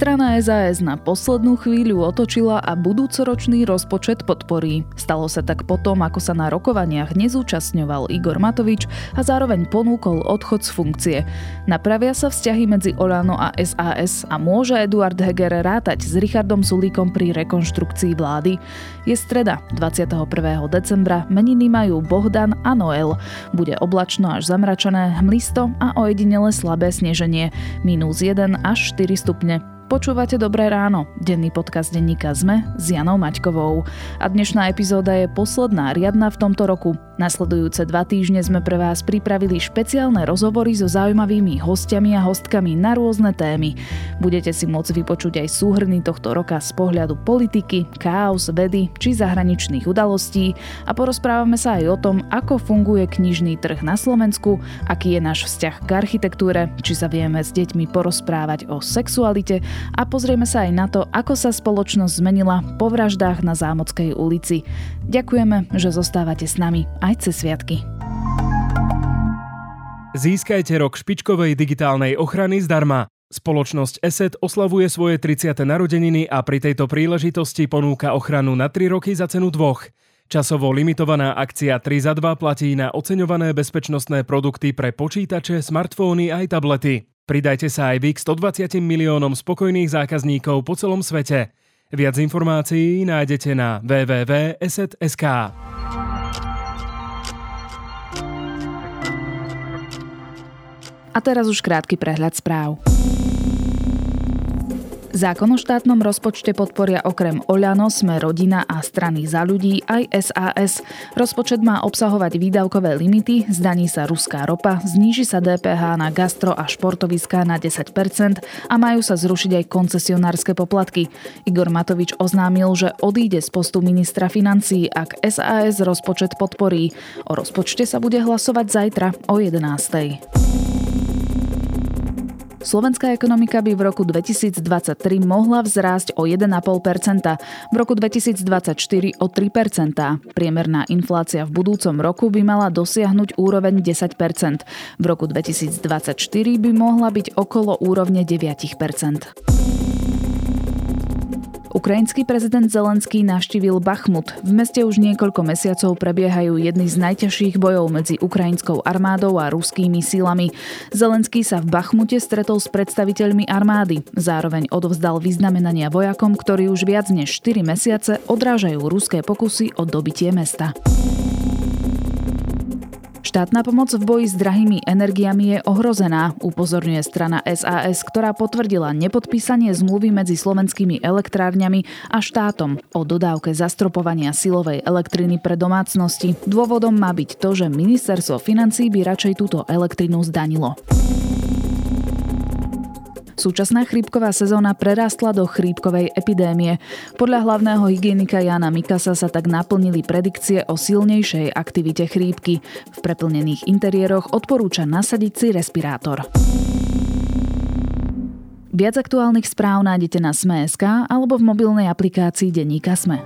Strana SAS na poslednú chvíľu otočila a budúcoročný rozpočet podporí. Stalo sa tak potom, ako sa na rokovaniach nezúčastňoval Igor Matovič a zároveň ponúkol odchod z funkcie. Napravia sa vzťahy medzi Olano a SAS a môže Eduard Heger rátať s Richardom Sulíkom pri rekonštrukcii vlády. Je streda, 21. decembra, meniny majú Bohdan a Noel. Bude oblačno až zamračené, hmlisto a ojedinele slabé sneženie. Minus 1 až 4 stupne. Počúvate Dobré ráno, denný podcast denníka ZME s Janou Maťkovou. A dnešná epizóda je posledná riadna v tomto roku. Nasledujúce dva týždne sme pre vás pripravili špeciálne rozhovory so zaujímavými hostiami a hostkami na rôzne témy. Budete si môcť vypočuť aj súhrny tohto roka z pohľadu politiky, chaos, vedy či zahraničných udalostí a porozprávame sa aj o tom, ako funguje knižný trh na Slovensku, aký je náš vzťah k architektúre, či sa vieme s deťmi porozprávať o sexualite a pozrieme sa aj na to, ako sa spoločnosť zmenila po vraždách na Zámockej ulici. Ďakujeme, že zostávate s nami aj cez sviatky. Získajte rok špičkovej digitálnej ochrany zdarma. Spoločnosť ESET oslavuje svoje 30. narodeniny a pri tejto príležitosti ponúka ochranu na 3 roky za cenu dvoch. Časovo limitovaná akcia 3 za 2 platí na oceňované bezpečnostné produkty pre počítače, smartfóny aj tablety. Pridajte sa aj vy k 120 miliónom spokojných zákazníkov po celom svete. Viac informácií nájdete na www.eset.sk. A teraz už krátky prehľad správ. Zákon o štátnom rozpočte podporia okrem Oľano, Sme rodina a strany za ľudí aj SAS. Rozpočet má obsahovať výdavkové limity, zdaní sa ruská ropa, zníži sa DPH na gastro a športoviská na 10% a majú sa zrušiť aj koncesionárske poplatky. Igor Matovič oznámil, že odíde z postu ministra financií, ak SAS rozpočet podporí. O rozpočte sa bude hlasovať zajtra o 11. Slovenská ekonomika by v roku 2023 mohla vzrásť o 1,5% v roku 2024 o 3% Priemerná inflácia v budúcom roku by mala dosiahnuť úroveň 10% V roku 2024 by mohla byť okolo úrovne 9 Ukrajinský prezident Zelenský navštívil Bachmut. V meste už niekoľko mesiacov prebiehajú jedny z najťažších bojov medzi ukrajinskou armádou a ruskými silami. Zelenský sa v Bachmute stretol s predstaviteľmi armády. Zároveň odovzdal vyznamenania vojakom, ktorí už viac než 4 mesiace odrážajú ruské pokusy o dobitie mesta. Štátna pomoc v boji s drahými energiami je ohrozená, upozorňuje strana SAS, ktorá potvrdila nepodpísanie zmluvy medzi slovenskými elektrárňami a štátom o dodávke zastropovania silovej elektriny pre domácnosti. Dôvodom má byť to, že ministerstvo financí by radšej túto elektrinu zdanilo. Súčasná chrípková sezóna prerástla do chrípkovej epidémie. Podľa hlavného hygienika Jana Mikasa sa tak naplnili predikcie o silnejšej aktivite chrípky. V preplnených interiéroch odporúča nasadiť si respirátor. Viac aktuálnych správ nájdete na Sme.sk alebo v mobilnej aplikácii Denníka Sme.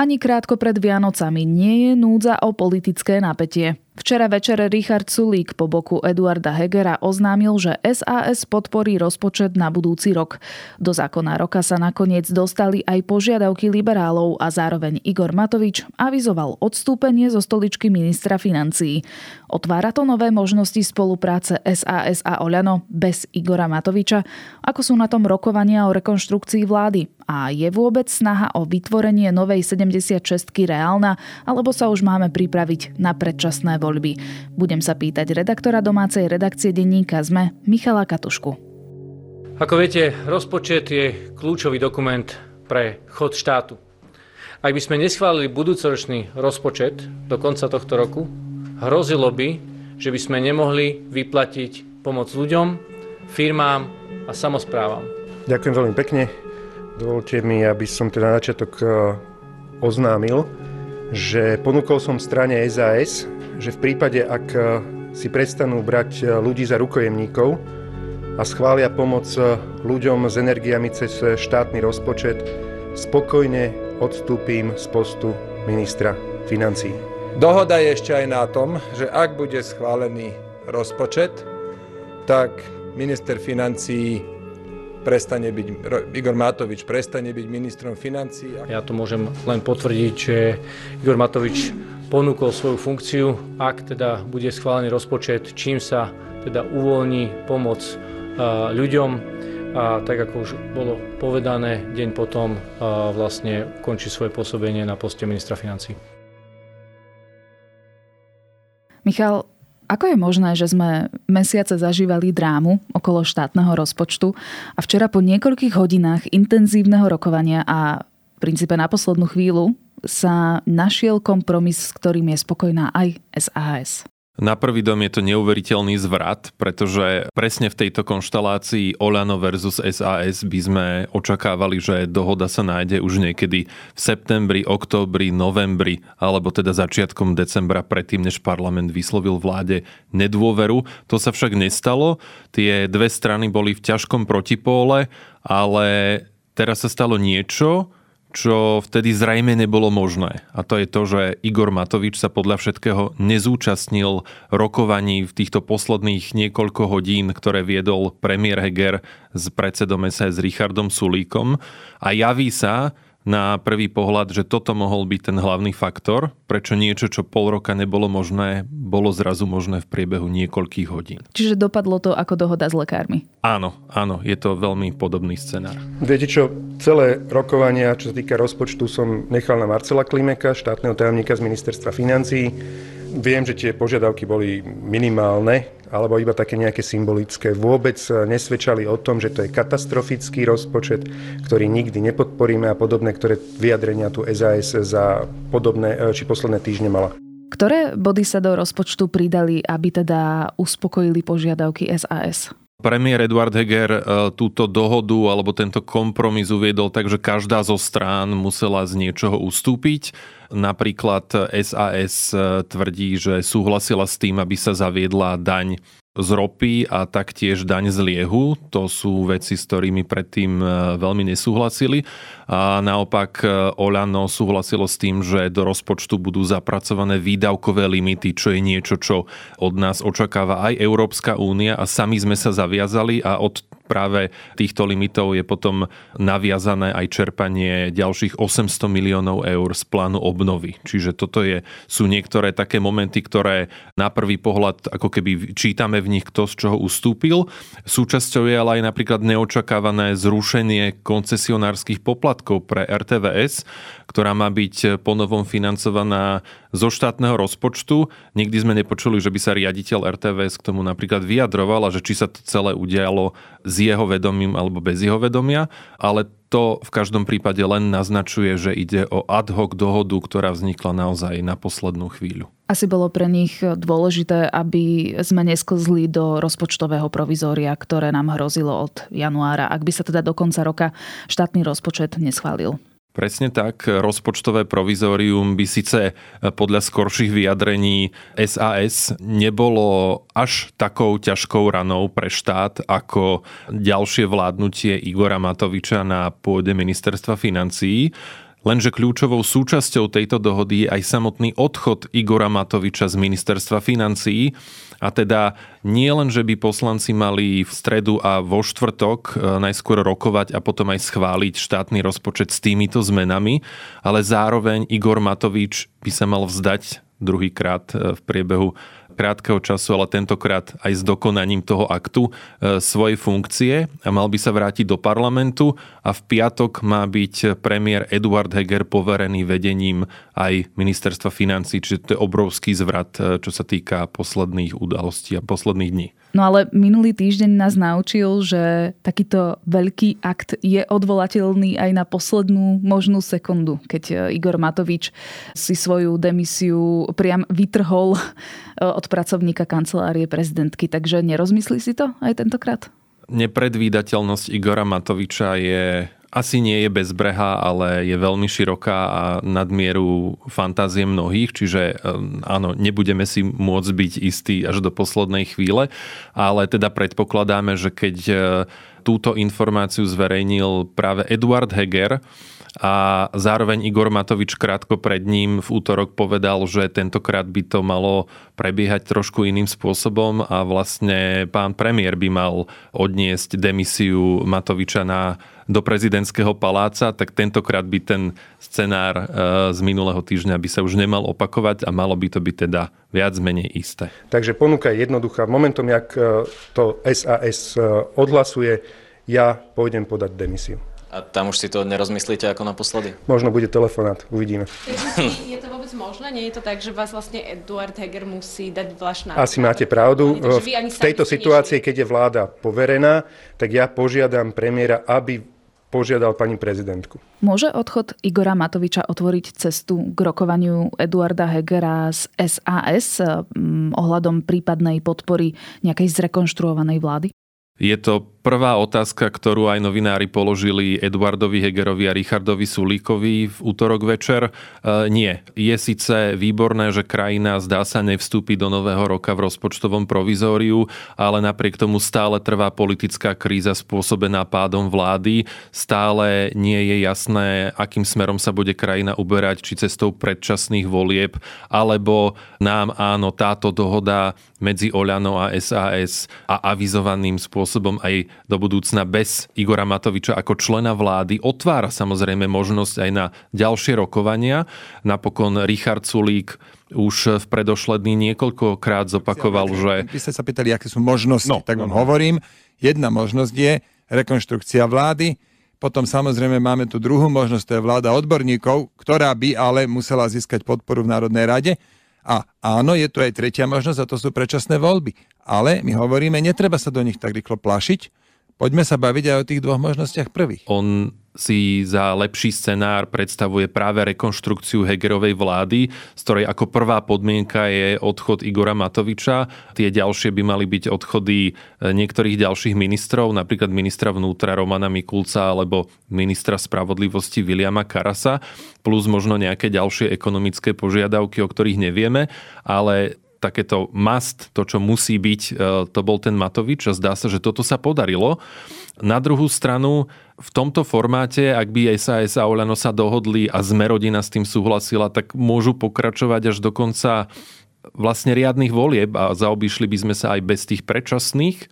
Ani krátko pred Vianocami nie je núdza o politické napätie. Včera večer Richard Sulík po boku Eduarda Hegera oznámil, že SAS podporí rozpočet na budúci rok. Do zákona roka sa nakoniec dostali aj požiadavky liberálov a zároveň Igor Matovič avizoval odstúpenie zo stoličky ministra financií. Otvára to nové možnosti spolupráce SAS a Oľano bez Igora Matoviča? Ako sú na tom rokovania o rekonštrukcii vlády? A je vôbec snaha o vytvorenie novej 76 reálna, alebo sa už máme pripraviť na predčasné voľby? Voľby. Budem sa pýtať redaktora domácej redakcie denníka ZME Michala Katušku. Ako viete, rozpočet je kľúčový dokument pre chod štátu. Ak by sme neschválili budúcoročný rozpočet do konca tohto roku, hrozilo by, že by sme nemohli vyplatiť pomoc ľuďom, firmám a samozprávam. Ďakujem veľmi pekne. Dovolte mi, aby som teda na začiatok eh, oznámil, že ponúkol som strane SAS že v prípade, ak e, si prestanú brať e, ľudí za rukojemníkov a schvália pomoc e, ľuďom s energiami cez štátny rozpočet, spokojne odstúpim z postu ministra financí. Dohoda je ešte aj na tom, že ak bude schválený rozpočet, tak minister financí prestane byť, Igor Matovič prestane byť ministrom financí. Ja to môžem len potvrdiť, že Igor Matovič ponúkol svoju funkciu, ak teda bude schválený rozpočet, čím sa teda uvoľní pomoc ľuďom a tak ako už bolo povedané, deň potom vlastne končí svoje pôsobenie na poste ministra financí. Michal, ako je možné, že sme mesiace zažívali drámu okolo štátneho rozpočtu a včera po niekoľkých hodinách intenzívneho rokovania a v princípe na poslednú chvíľu sa našiel kompromis, s ktorým je spokojná aj SAS? Na prvý dom je to neuveriteľný zvrat, pretože presne v tejto konštalácii Olano versus SAS by sme očakávali, že dohoda sa nájde už niekedy v septembri, októbri, novembri alebo teda začiatkom decembra predtým, než parlament vyslovil vláde nedôveru. To sa však nestalo. Tie dve strany boli v ťažkom protipóle, ale teraz sa stalo niečo, čo vtedy zrejme nebolo možné. A to je to, že Igor Matovič sa podľa všetkého nezúčastnil rokovaní v týchto posledných niekoľko hodín, ktoré viedol premiér Heger s predsedom SAS Richardom Sulíkom a javí sa, na prvý pohľad, že toto mohol byť ten hlavný faktor, prečo niečo, čo pol roka nebolo možné, bolo zrazu možné v priebehu niekoľkých hodín. Čiže dopadlo to ako dohoda s lekármi? Áno, áno, je to veľmi podobný scenár. Viete čo, celé rokovania, čo sa týka rozpočtu, som nechal na Marcela Klimeka, štátneho tajomníka z ministerstva financí. Viem, že tie požiadavky boli minimálne, alebo iba také nejaké symbolické. Vôbec nesvedčali o tom, že to je katastrofický rozpočet, ktorý nikdy nepodporíme a podobné, ktoré vyjadrenia tu SAS za podobné e, či posledné týždne mala. Ktoré body sa do rozpočtu pridali, aby teda uspokojili požiadavky SAS? Premiér Eduard Heger e, túto dohodu alebo tento kompromis uviedol tak, že každá zo strán musela z niečoho ustúpiť. Napríklad SAS eh, tvrdí, že súhlasila s tým, aby sa zaviedla daň z ropy a taktiež daň z liehu. To sú veci, s ktorými predtým eh, veľmi nesúhlasili. A naopak eh, Oľano súhlasilo s tým, že do rozpočtu budú zapracované výdavkové limity, čo je niečo, čo od nás očakáva aj Európska únia a sami sme sa zaviazali a od práve týchto limitov je potom naviazané aj čerpanie ďalších 800 miliónov eur z plánu obnovy. Čiže toto je, sú niektoré také momenty, ktoré na prvý pohľad ako keby čítame v nich, kto z čoho ustúpil. Súčasťou je ale aj napríklad neočakávané zrušenie koncesionárskych poplatkov pre RTVS, ktorá má byť ponovom financovaná zo štátneho rozpočtu. Nikdy sme nepočuli, že by sa riaditeľ RTVS k tomu napríklad vyjadroval a že či sa to celé udialo s jeho vedomím alebo bez jeho vedomia, ale to v každom prípade len naznačuje, že ide o ad hoc dohodu, ktorá vznikla naozaj na poslednú chvíľu. Asi bolo pre nich dôležité, aby sme nesklzli do rozpočtového provizória, ktoré nám hrozilo od januára, ak by sa teda do konca roka štátny rozpočet neschválil. Presne tak. Rozpočtové provizórium by síce podľa skorších vyjadrení SAS nebolo až takou ťažkou ranou pre štát ako ďalšie vládnutie Igora Matoviča na pôde ministerstva financií. Lenže kľúčovou súčasťou tejto dohody je aj samotný odchod Igora Matoviča z ministerstva financií. A teda nie len, že by poslanci mali v stredu a vo štvrtok e, najskôr rokovať a potom aj schváliť štátny rozpočet s týmito zmenami, ale zároveň Igor Matovič by sa mal vzdať druhýkrát e, v priebehu krátkeho času, ale tentokrát aj s dokonaním toho aktu e, svojej funkcie a mal by sa vrátiť do parlamentu a v piatok má byť premiér Eduard Heger poverený vedením aj ministerstva financí, čiže to je obrovský zvrat, e, čo sa týka posledných udalostí a posledných dní. No ale minulý týždeň nás naučil, že takýto veľký akt je odvolateľný aj na poslednú možnú sekundu, keď e, Igor Matovič si svoju demisiu priam vytrhol e, od pracovníka kancelárie prezidentky. Takže nerozmyslí si to aj tentokrát? Nepredvídateľnosť Igora Matoviča je asi nie je bezbreha, ale je veľmi široká a nadmieru fantázie mnohých, čiže áno, nebudeme si môcť byť istí až do poslednej chvíle, ale teda predpokladáme, že keď e, túto informáciu zverejnil práve Eduard Heger, a zároveň Igor Matovič krátko pred ním v útorok povedal, že tentokrát by to malo prebiehať trošku iným spôsobom a vlastne pán premiér by mal odniesť demisiu Matoviča na do prezidentského paláca, tak tentokrát by ten scenár e, z minulého týždňa by sa už nemal opakovať a malo by to byť teda viac menej isté. Takže ponuka je jednoduchá. Momentom, jak e, to SAS e, odhlasuje, ja pôjdem podať demisiu. A tam už si to nerozmyslíte ako naposledy? Možno bude telefonát, uvidíme. Je to vôbec možné? Nie je to tak, že vás vlastne Eduard Heger musí dať vlaš na... Asi máte pravdu. V tejto situácii, keď je vláda poverená, tak ja požiadam premiéra, aby požiadal pani prezidentku. Môže odchod Igora Matoviča otvoriť cestu k rokovaniu Eduarda Hegera z SAS mm, ohľadom prípadnej podpory nejakej zrekonštruovanej vlády? Je to prvá otázka, ktorú aj novinári položili Eduardovi Hegerovi a Richardovi Sulíkovi v útorok večer. E, nie. Je síce výborné, že krajina zdá sa nevstúpi do nového roka v rozpočtovom provizóriu, ale napriek tomu stále trvá politická kríza spôsobená pádom vlády. Stále nie je jasné, akým smerom sa bude krajina uberať, či cestou predčasných volieb, alebo nám áno, táto dohoda medzi Oľano a SAS a avizovaným spôsobom aj do budúcna bez Igora Matoviča ako člena vlády otvára samozrejme možnosť aj na ďalšie rokovania. Napokon Richard Sulík už v predošledný niekoľkokrát zopakoval, že... Vy ste sa pýtali, aké sú možnosti, no, tak vám no, no. hovorím. Jedna možnosť je rekonštrukcia vlády, potom samozrejme máme tu druhú možnosť, to je vláda odborníkov, ktorá by ale musela získať podporu v Národnej rade. A áno, je tu aj tretia možnosť a to sú predčasné voľby. Ale my hovoríme, netreba sa do nich tak rýchlo plašiť. Poďme sa baviť aj o tých dvoch možnostiach prvých. On si za lepší scenár predstavuje práve rekonštrukciu Hegerovej vlády, z ktorej ako prvá podmienka je odchod Igora Matoviča. Tie ďalšie by mali byť odchody e, niektorých ďalších ministrov, napríklad ministra vnútra Romana Mikulca alebo ministra spravodlivosti Viliama Karasa, plus možno nejaké ďalšie ekonomické požiadavky, o ktorých nevieme, ale takéto must, to, čo musí byť, e, to bol ten Matovič a zdá sa, že toto sa podarilo. Na druhú stranu, v tomto formáte, ak by SAS a Olano sa dohodli a Zmerodina s tým súhlasila, tak môžu pokračovať až do konca vlastne riadnych volieb a zaobišli by sme sa aj bez tých predčasných.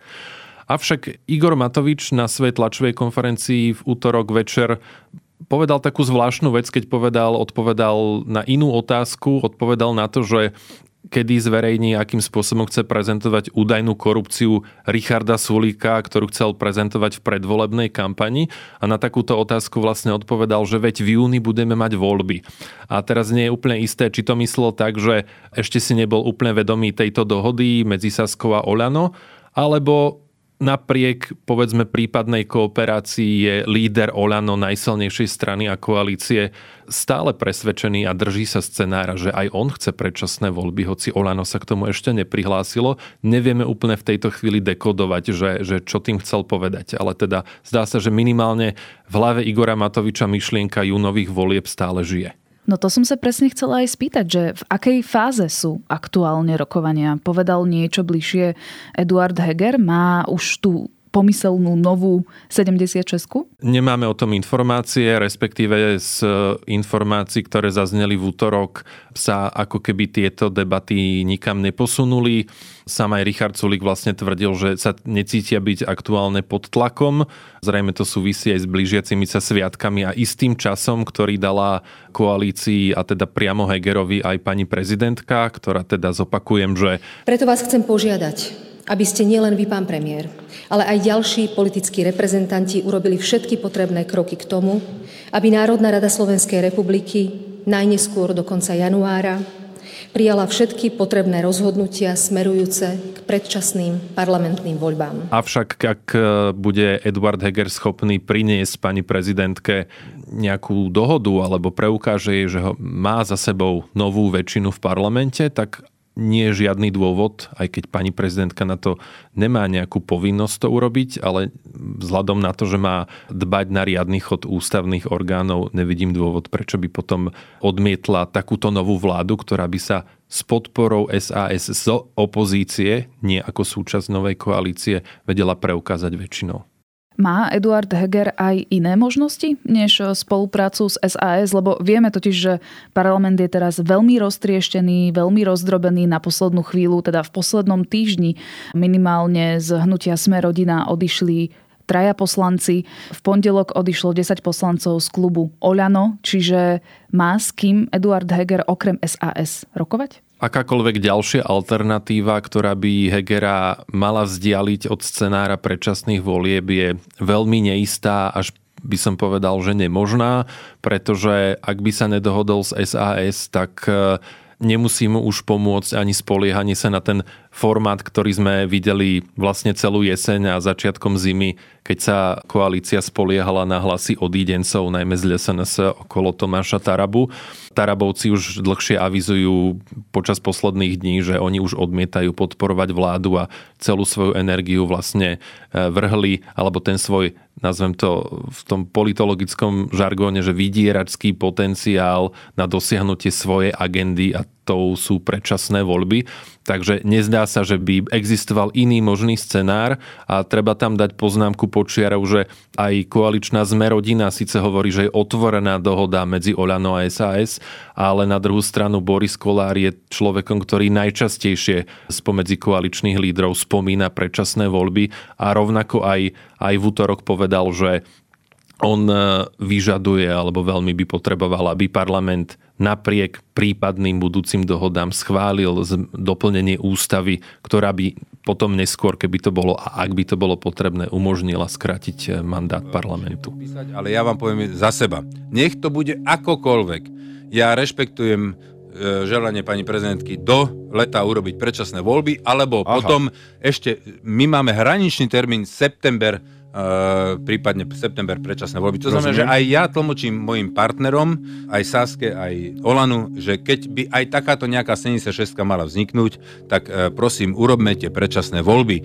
Avšak Igor Matovič na svojej tlačovej konferencii v útorok večer povedal takú zvláštnu vec, keď povedal, odpovedal na inú otázku, odpovedal na to, že kedy zverejní, akým spôsobom chce prezentovať údajnú korupciu Richarda Sulíka, ktorú chcel prezentovať v predvolebnej kampani. A na takúto otázku vlastne odpovedal, že veď v júni budeme mať voľby. A teraz nie je úplne isté, či to myslel tak, že ešte si nebol úplne vedomý tejto dohody medzi Saskou a Olano, alebo napriek, povedzme, prípadnej kooperácii je líder Olano najsilnejšej strany a koalície stále presvedčený a drží sa scenára, že aj on chce predčasné voľby, hoci Olano sa k tomu ešte neprihlásilo. Nevieme úplne v tejto chvíli dekodovať, že, že čo tým chcel povedať. Ale teda zdá sa, že minimálne v hlave Igora Matoviča myšlienka júnových volieb stále žije. No to som sa presne chcela aj spýtať, že v akej fáze sú aktuálne rokovania? Povedal niečo bližšie Eduard Heger? Má už tú pomyselnú novú 76 Nemáme o tom informácie, respektíve z informácií, ktoré zazneli v útorok, sa ako keby tieto debaty nikam neposunuli. Sam aj Richard Sulik vlastne tvrdil, že sa necítia byť aktuálne pod tlakom. Zrejme to súvisí aj s blížiacimi sa sviatkami a istým časom, ktorý dala koalícii a teda priamo Hegerovi aj pani prezidentka, ktorá teda zopakujem, že... Preto vás chcem požiadať, aby ste nielen vy, pán premiér, ale aj ďalší politickí reprezentanti urobili všetky potrebné kroky k tomu, aby Národná rada Slovenskej republiky najneskôr do konca januára prijala všetky potrebné rozhodnutia smerujúce k predčasným parlamentným voľbám. Avšak ak e, bude Eduard Heger schopný priniesť pani prezidentke nejakú dohodu alebo preukáže jej, že ho má za sebou novú väčšinu v parlamente, tak nie je žiadny dôvod, aj keď pani prezidentka na to nemá nejakú povinnosť to urobiť, ale vzhľadom na to, že má dbať na riadny chod ústavných orgánov, nevidím dôvod, prečo by potom odmietla takúto novú vládu, ktorá by sa s podporou SAS z opozície, nie ako súčasť novej koalície, vedela preukázať väčšinou. Má Eduard Heger aj iné možnosti než spoluprácu s SAS? Lebo vieme totiž, že parlament je teraz veľmi roztrieštený, veľmi rozdrobený na poslednú chvíľu, teda v poslednom týždni minimálne z hnutia Sme rodina odišli traja poslanci. V pondelok odišlo 10 poslancov z klubu Oľano, čiže má s kým Eduard Heger okrem SAS rokovať? akákoľvek ďalšia alternatíva, ktorá by Hegera mala vzdialiť od scenára predčasných volieb je veľmi neistá, až by som povedal, že nemožná, pretože ak by sa nedohodol s SAS, tak nemusí mu už pomôcť ani spoliehanie sa na ten formát, ktorý sme videli vlastne celú jeseň a začiatkom zimy, keď sa koalícia spoliehala na hlasy odídencov, najmä z SNS okolo Tomáša Tarabu. Tarabovci už dlhšie avizujú počas posledných dní, že oni už odmietajú podporovať vládu a celú svoju energiu vlastne e, vrhli, alebo ten svoj, nazvem to v tom politologickom žargóne, že vydieračský potenciál na dosiahnutie svojej agendy a to sú predčasné voľby. Takže nezdá sa, že by existoval iný možný scenár a treba tam dať poznámku počiarov, že aj koaličná zmerodina síce hovorí, že je otvorená dohoda medzi Oľano a SAS, ale na druhú stranu Boris Kolár je človekom, ktorý najčastejšie spomedzi koaličných lídrov spomína predčasné voľby a rovnako aj, aj v útorok povedal, že on vyžaduje alebo veľmi by potreboval, aby parlament napriek prípadným budúcim dohodám schválil doplnenie ústavy, ktorá by potom neskôr, keby to bolo a ak by to bolo potrebné, umožnila skrátiť eh, mandát parlamentu. Ale ja vám poviem za seba. Nech to bude akokoľvek. Ja rešpektujem eh, želanie pani prezidentky do leta urobiť predčasné voľby, alebo Aha. potom ešte, my máme hraničný termín september Uh, prípadne september predčasné voľby. To znamená, že aj ja tlmočím mojim partnerom, aj Saske, aj Olanu, že keď by aj takáto nejaká 76 mala vzniknúť, tak uh, prosím, urobme tie predčasné voľby.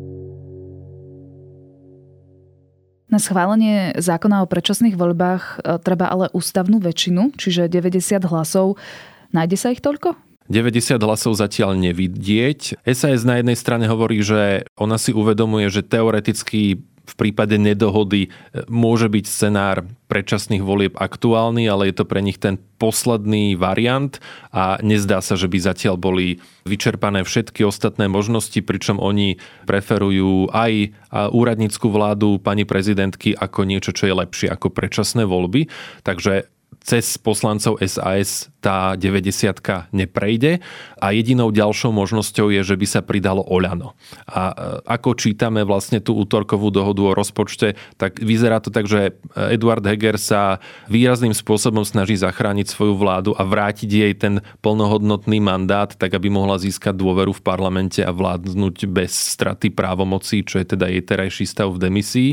Na schválenie zákona o predčasných voľbách uh, treba ale ústavnú väčšinu, čiže 90 hlasov. Nájde sa ich toľko? 90 hlasov zatiaľ nevidieť. SAS na jednej strane hovorí, že ona si uvedomuje, že teoreticky v prípade nedohody e, môže byť scenár predčasných volieb aktuálny, ale je to pre nich ten posledný variant a nezdá sa, že by zatiaľ boli vyčerpané všetky ostatné možnosti, pričom oni preferujú aj úradnícku vládu pani prezidentky ako niečo, čo je lepšie ako predčasné voľby. Takže cez poslancov SAS tá 90 neprejde a jedinou ďalšou možnosťou je, že by sa pridalo Oľano. A e, ako čítame vlastne tú útorkovú dohodu o rozpočte, tak vyzerá to tak, že Eduard Heger sa výrazným spôsobom snaží zachrániť svoju vládu a vrátiť jej ten plnohodnotný mandát, tak aby mohla získať dôveru v parlamente a vládnuť bez straty právomocí, čo je teda jej terajší stav v demisii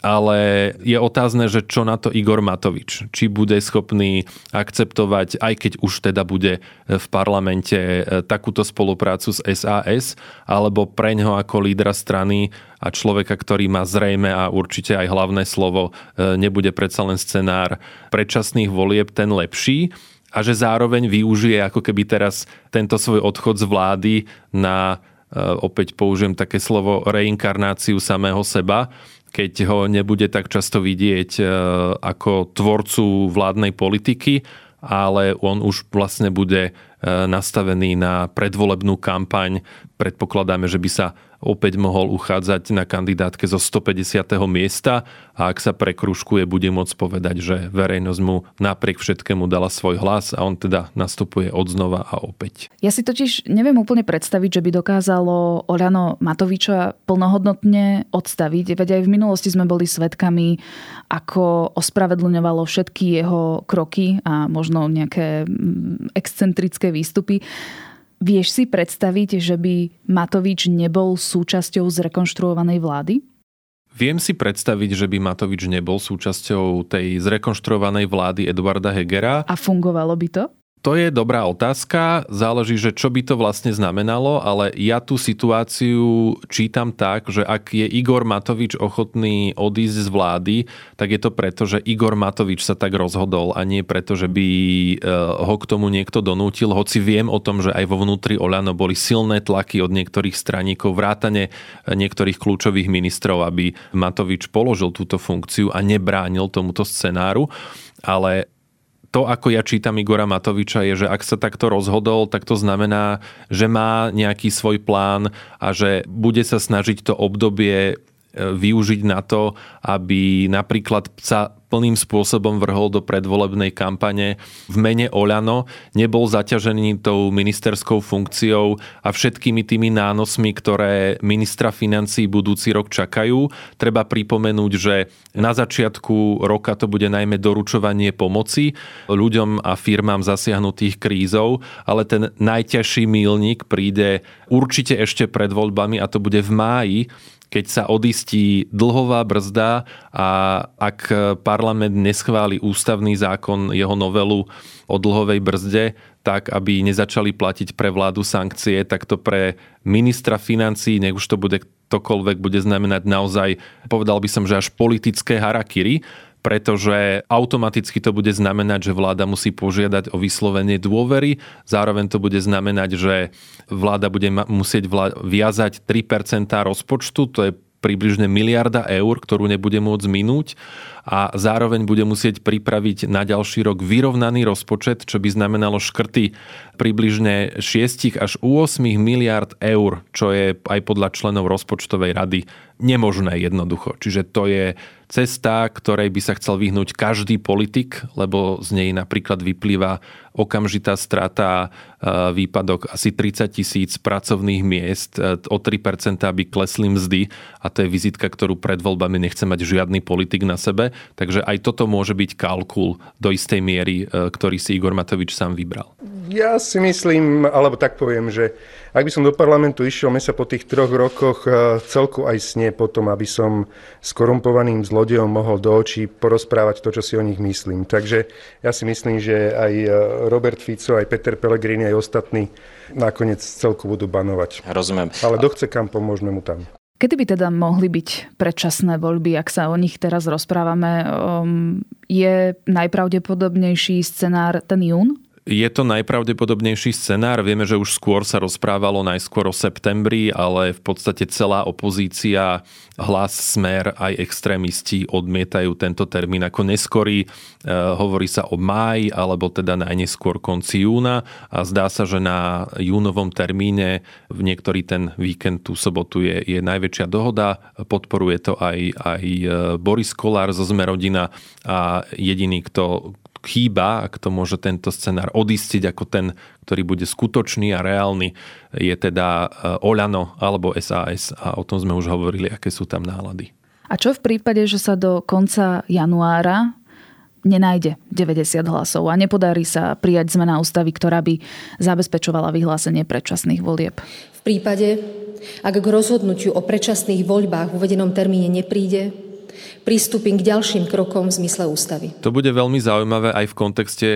ale je otázne, že čo na to Igor Matovič. Či bude schopný akceptovať, aj keď už teda bude v parlamente e, takúto spoluprácu s SAS, alebo preňho ako lídra strany a človeka, ktorý má zrejme a určite aj hlavné slovo, e, nebude predsa len scenár predčasných volieb ten lepší a že zároveň využije ako keby teraz tento svoj odchod z vlády na e, opäť použijem také slovo reinkarnáciu samého seba keď ho nebude tak často vidieť e, ako tvorcu vládnej politiky, ale on už vlastne bude e, nastavený na predvolebnú kampaň. Predpokladáme, že by sa opäť mohol uchádzať na kandidátke zo 150. miesta a ak sa prekruškuje, bude môcť povedať, že verejnosť mu napriek všetkému dala svoj hlas a on teda nastupuje od znova a opäť. Ja si totiž neviem úplne predstaviť, že by dokázalo Oľano Matoviča plnohodnotne odstaviť, veď aj v minulosti sme boli svetkami, ako ospravedlňovalo všetky jeho kroky a možno nejaké mm, excentrické výstupy. Vieš si predstaviť, že by Matovič nebol súčasťou zrekonštruovanej vlády? Viem si predstaviť, že by Matovič nebol súčasťou tej zrekonštruovanej vlády Eduarda Hegera. A fungovalo by to? To je dobrá otázka, záleží, že čo by to vlastne znamenalo, ale ja tú situáciu čítam tak, že ak je Igor Matovič ochotný odísť z vlády, tak je to preto, že Igor Matovič sa tak rozhodol a nie preto, že by e, ho k tomu niekto donútil, hoci viem o tom, že aj vo vnútri Oľano boli silné tlaky od niektorých straníkov, vrátane niektorých kľúčových ministrov, aby Matovič položil túto funkciu a nebránil tomuto scenáru, ale to, ako ja čítam Igora Matoviča, je, že ak sa takto rozhodol, tak to znamená, že má nejaký svoj plán a že bude sa snažiť to obdobie využiť na to, aby napríklad sa plným spôsobom vrhol do predvolebnej kampane v mene Oľano, nebol zaťažený tou ministerskou funkciou a všetkými tými nánosmi, ktoré ministra financí budúci rok čakajú. Treba pripomenúť, že na začiatku roka to bude najmä doručovanie pomoci ľuďom a firmám zasiahnutých krízou, ale ten najťažší mílnik príde určite ešte pred voľbami a to bude v máji, keď sa odistí dlhová brzda a ak parlament neschváli ústavný zákon, jeho novelu o dlhovej brzde, tak aby nezačali platiť pre vládu sankcie, tak to pre ministra financí, nech už to bude ktokoľvek, bude znamenať naozaj, povedal by som, že až politické harakiri, pretože automaticky to bude znamenať, že vláda musí požiadať o vyslovenie dôvery, zároveň to bude znamenať, že vláda bude musieť viazať 3% rozpočtu, to je približne miliarda eur, ktorú nebude môcť minúť a zároveň bude musieť pripraviť na ďalší rok vyrovnaný rozpočet, čo by znamenalo škrty približne 6 až 8 miliard eur, čo je aj podľa členov rozpočtovej rady nemožné jednoducho. Čiže to je cesta, ktorej by sa chcel vyhnúť každý politik, lebo z nej napríklad vyplýva okamžitá strata, e, výpadok asi 30 tisíc pracovných miest, e, o 3% aby klesli mzdy a to je vizitka, ktorú pred voľbami nechce mať žiadny politik na sebe. Takže aj toto môže byť kalkul do istej miery, e, ktorý si Igor Matovič sám vybral. Ja si myslím, alebo tak poviem, že ak by som do parlamentu išiel, mne sa po tých troch rokoch celku aj snie potom, aby som skorumpovaným zlodejom mohol do očí porozprávať to, čo si o nich myslím. Takže ja si myslím, že aj Robert Fico, aj Peter Pellegrini, aj ostatní nakoniec celku budú banovať. Rozumiem. Ale kto chce kam, pomôžeme mu tam. Kedy by teda mohli byť predčasné voľby, ak sa o nich teraz rozprávame? Um, je najpravdepodobnejší scenár ten jún? Je to najpravdepodobnejší scenár. Vieme, že už skôr sa rozprávalo najskôr o septembri, ale v podstate celá opozícia, hlas, smer, aj extrémisti odmietajú tento termín ako neskorý. E, hovorí sa o máji, alebo teda najneskôr konci júna a zdá sa, že na júnovom termíne v niektorý ten víkend, tú sobotu je, je najväčšia dohoda. Podporuje to aj, aj e, Boris Kolár zo Zmerodina a jediný, kto, chýba, ak to môže tento scenár odistiť ako ten, ktorý bude skutočný a reálny, je teda e, Oľano alebo SAS a o tom sme už hovorili, aké sú tam nálady. A čo v prípade, že sa do konca januára nenájde 90 hlasov a nepodarí sa prijať zmena ústavy, ktorá by zabezpečovala vyhlásenie predčasných volieb? V prípade, ak k rozhodnutiu o predčasných voľbách v uvedenom termíne nepríde, prístupím k ďalším krokom v zmysle ústavy. To bude veľmi zaujímavé aj v kontexte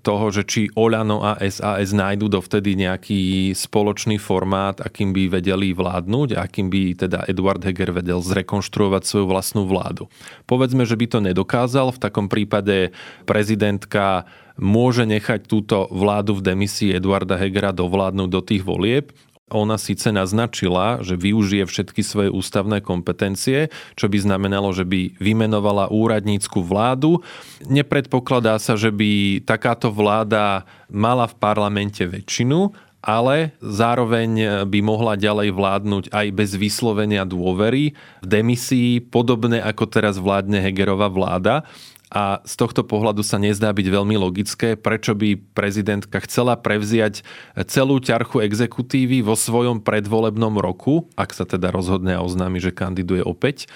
toho, že či Oľano a SAS nájdu dovtedy nejaký spoločný formát, akým by vedeli vládnuť, akým by teda Eduard Heger vedel zrekonštruovať svoju vlastnú vládu. Povedzme, že by to nedokázal, v takom prípade prezidentka môže nechať túto vládu v demisii Eduarda Hegera dovládnuť do tých volieb ona síce naznačila, že využije všetky svoje ústavné kompetencie, čo by znamenalo, že by vymenovala úradnícku vládu. Nepredpokladá sa, že by takáto vláda mala v parlamente väčšinu, ale zároveň by mohla ďalej vládnuť aj bez vyslovenia dôvery v demisii, podobne ako teraz vládne Hegerová vláda a z tohto pohľadu sa nezdá byť veľmi logické, prečo by prezidentka chcela prevziať celú ťarchu exekutívy vo svojom predvolebnom roku, ak sa teda rozhodne a oznámi, že kandiduje opäť,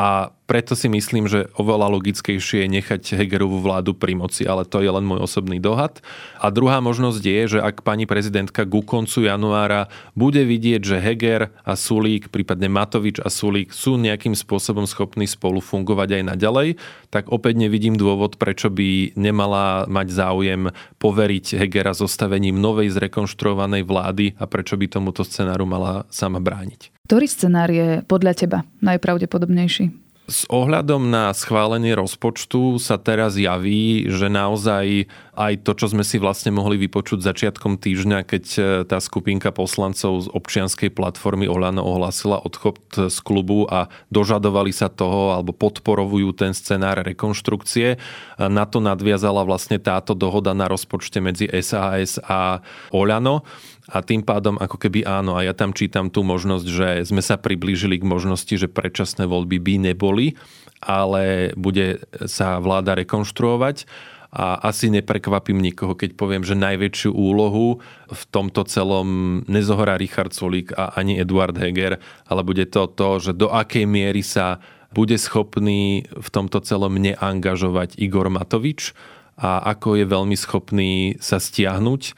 a preto si myslím, že oveľa logickejšie je nechať Hegerovú vládu pri moci, ale to je len môj osobný dohad. A druhá možnosť je, že ak pani prezidentka ku koncu januára bude vidieť, že Heger a Sulík, prípadne Matovič a Sulík sú nejakým spôsobom schopní spolu fungovať aj naďalej, tak opäť nevidím dôvod, prečo by nemala mať záujem poveriť Hegera zostavením novej zrekonštruovanej vlády a prečo by tomuto scenáru mala sama brániť. Ktorý scenár je podľa teba najpravdepodobnejší? S ohľadom na schválenie rozpočtu sa teraz javí, že naozaj aj to, čo sme si vlastne mohli vypočuť začiatkom týždňa, keď e, tá skupinka poslancov z občianskej platformy Olano ohlasila odchod z klubu a dožadovali sa toho alebo podporovujú ten scenár rekonštrukcie. Na to nadviazala vlastne táto dohoda na rozpočte medzi SAS a Olano a tým pádom ako keby áno, a ja tam čítam tú možnosť, že sme sa priblížili k možnosti, že predčasné voľby by neboli, ale bude sa vláda rekonštruovať. A asi neprekvapím nikoho, keď poviem, že najväčšiu úlohu v tomto celom nezohrá Richard Sulík a ani Eduard Heger, ale bude to to, že do akej miery sa bude schopný v tomto celom neangažovať Igor Matovič a ako je veľmi schopný sa stiahnuť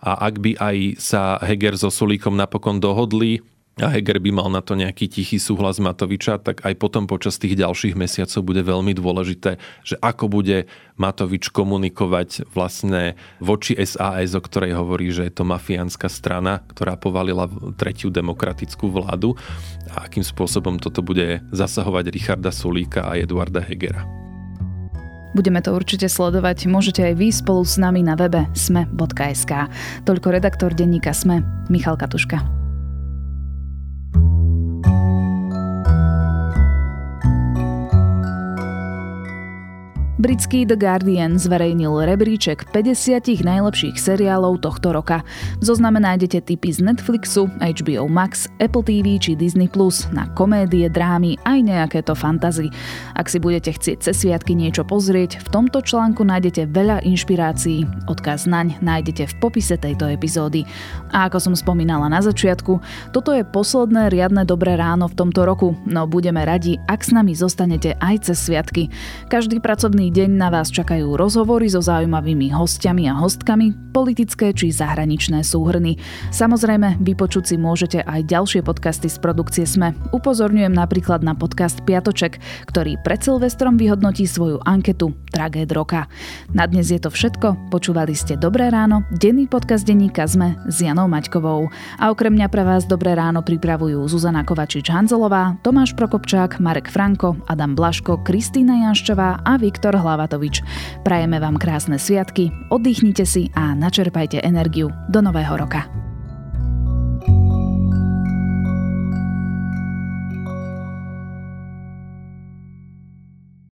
a ak by aj sa Heger so Sulíkom napokon dohodli a Heger by mal na to nejaký tichý súhlas Matoviča, tak aj potom počas tých ďalších mesiacov bude veľmi dôležité, že ako bude Matovič komunikovať vlastne voči SAS, o ktorej hovorí, že je to mafiánska strana, ktorá povalila tretiu demokratickú vládu a akým spôsobom toto bude zasahovať Richarda Sulíka a Eduarda Hegera. Budeme to určite sledovať. Môžete aj vy spolu s nami na webe sme.sk. Toľko redaktor denníka Sme, Michal Katuška. Britský The Guardian zverejnil rebríček 50 najlepších seriálov tohto roka. V zozname nájdete tipy z Netflixu, HBO Max, Apple TV či Disney+, na komédie, drámy aj nejaké to fantazy. Ak si budete chcieť cez sviatky niečo pozrieť, v tomto článku nájdete veľa inšpirácií. Odkaz naň nájdete v popise tejto epizódy. A ako som spomínala na začiatku, toto je posledné riadne dobré ráno v tomto roku, no budeme radi, ak s nami zostanete aj cez sviatky. Každý pracovný deň na vás čakajú rozhovory so zaujímavými hostiami a hostkami, politické či zahraničné súhrny. Samozrejme, vypočuť si môžete aj ďalšie podcasty z produkcie SME. Upozorňujem napríklad na podcast Piatoček, ktorý pred Silvestrom vyhodnotí svoju anketu Tragéd roka. Na dnes je to všetko. Počúvali ste Dobré ráno, denný podcast denníka SME s Janou Maťkovou. A okrem mňa pre vás Dobré ráno pripravujú Zuzana Kovačič-Hanzelová, Tomáš Prokopčák, Marek Franko, Adam Blaško, Kristýna Janščová a Viktor Hlavatovič. Prajeme vám krásne sviatky, oddychnite si a načerpajte energiu do nového roka.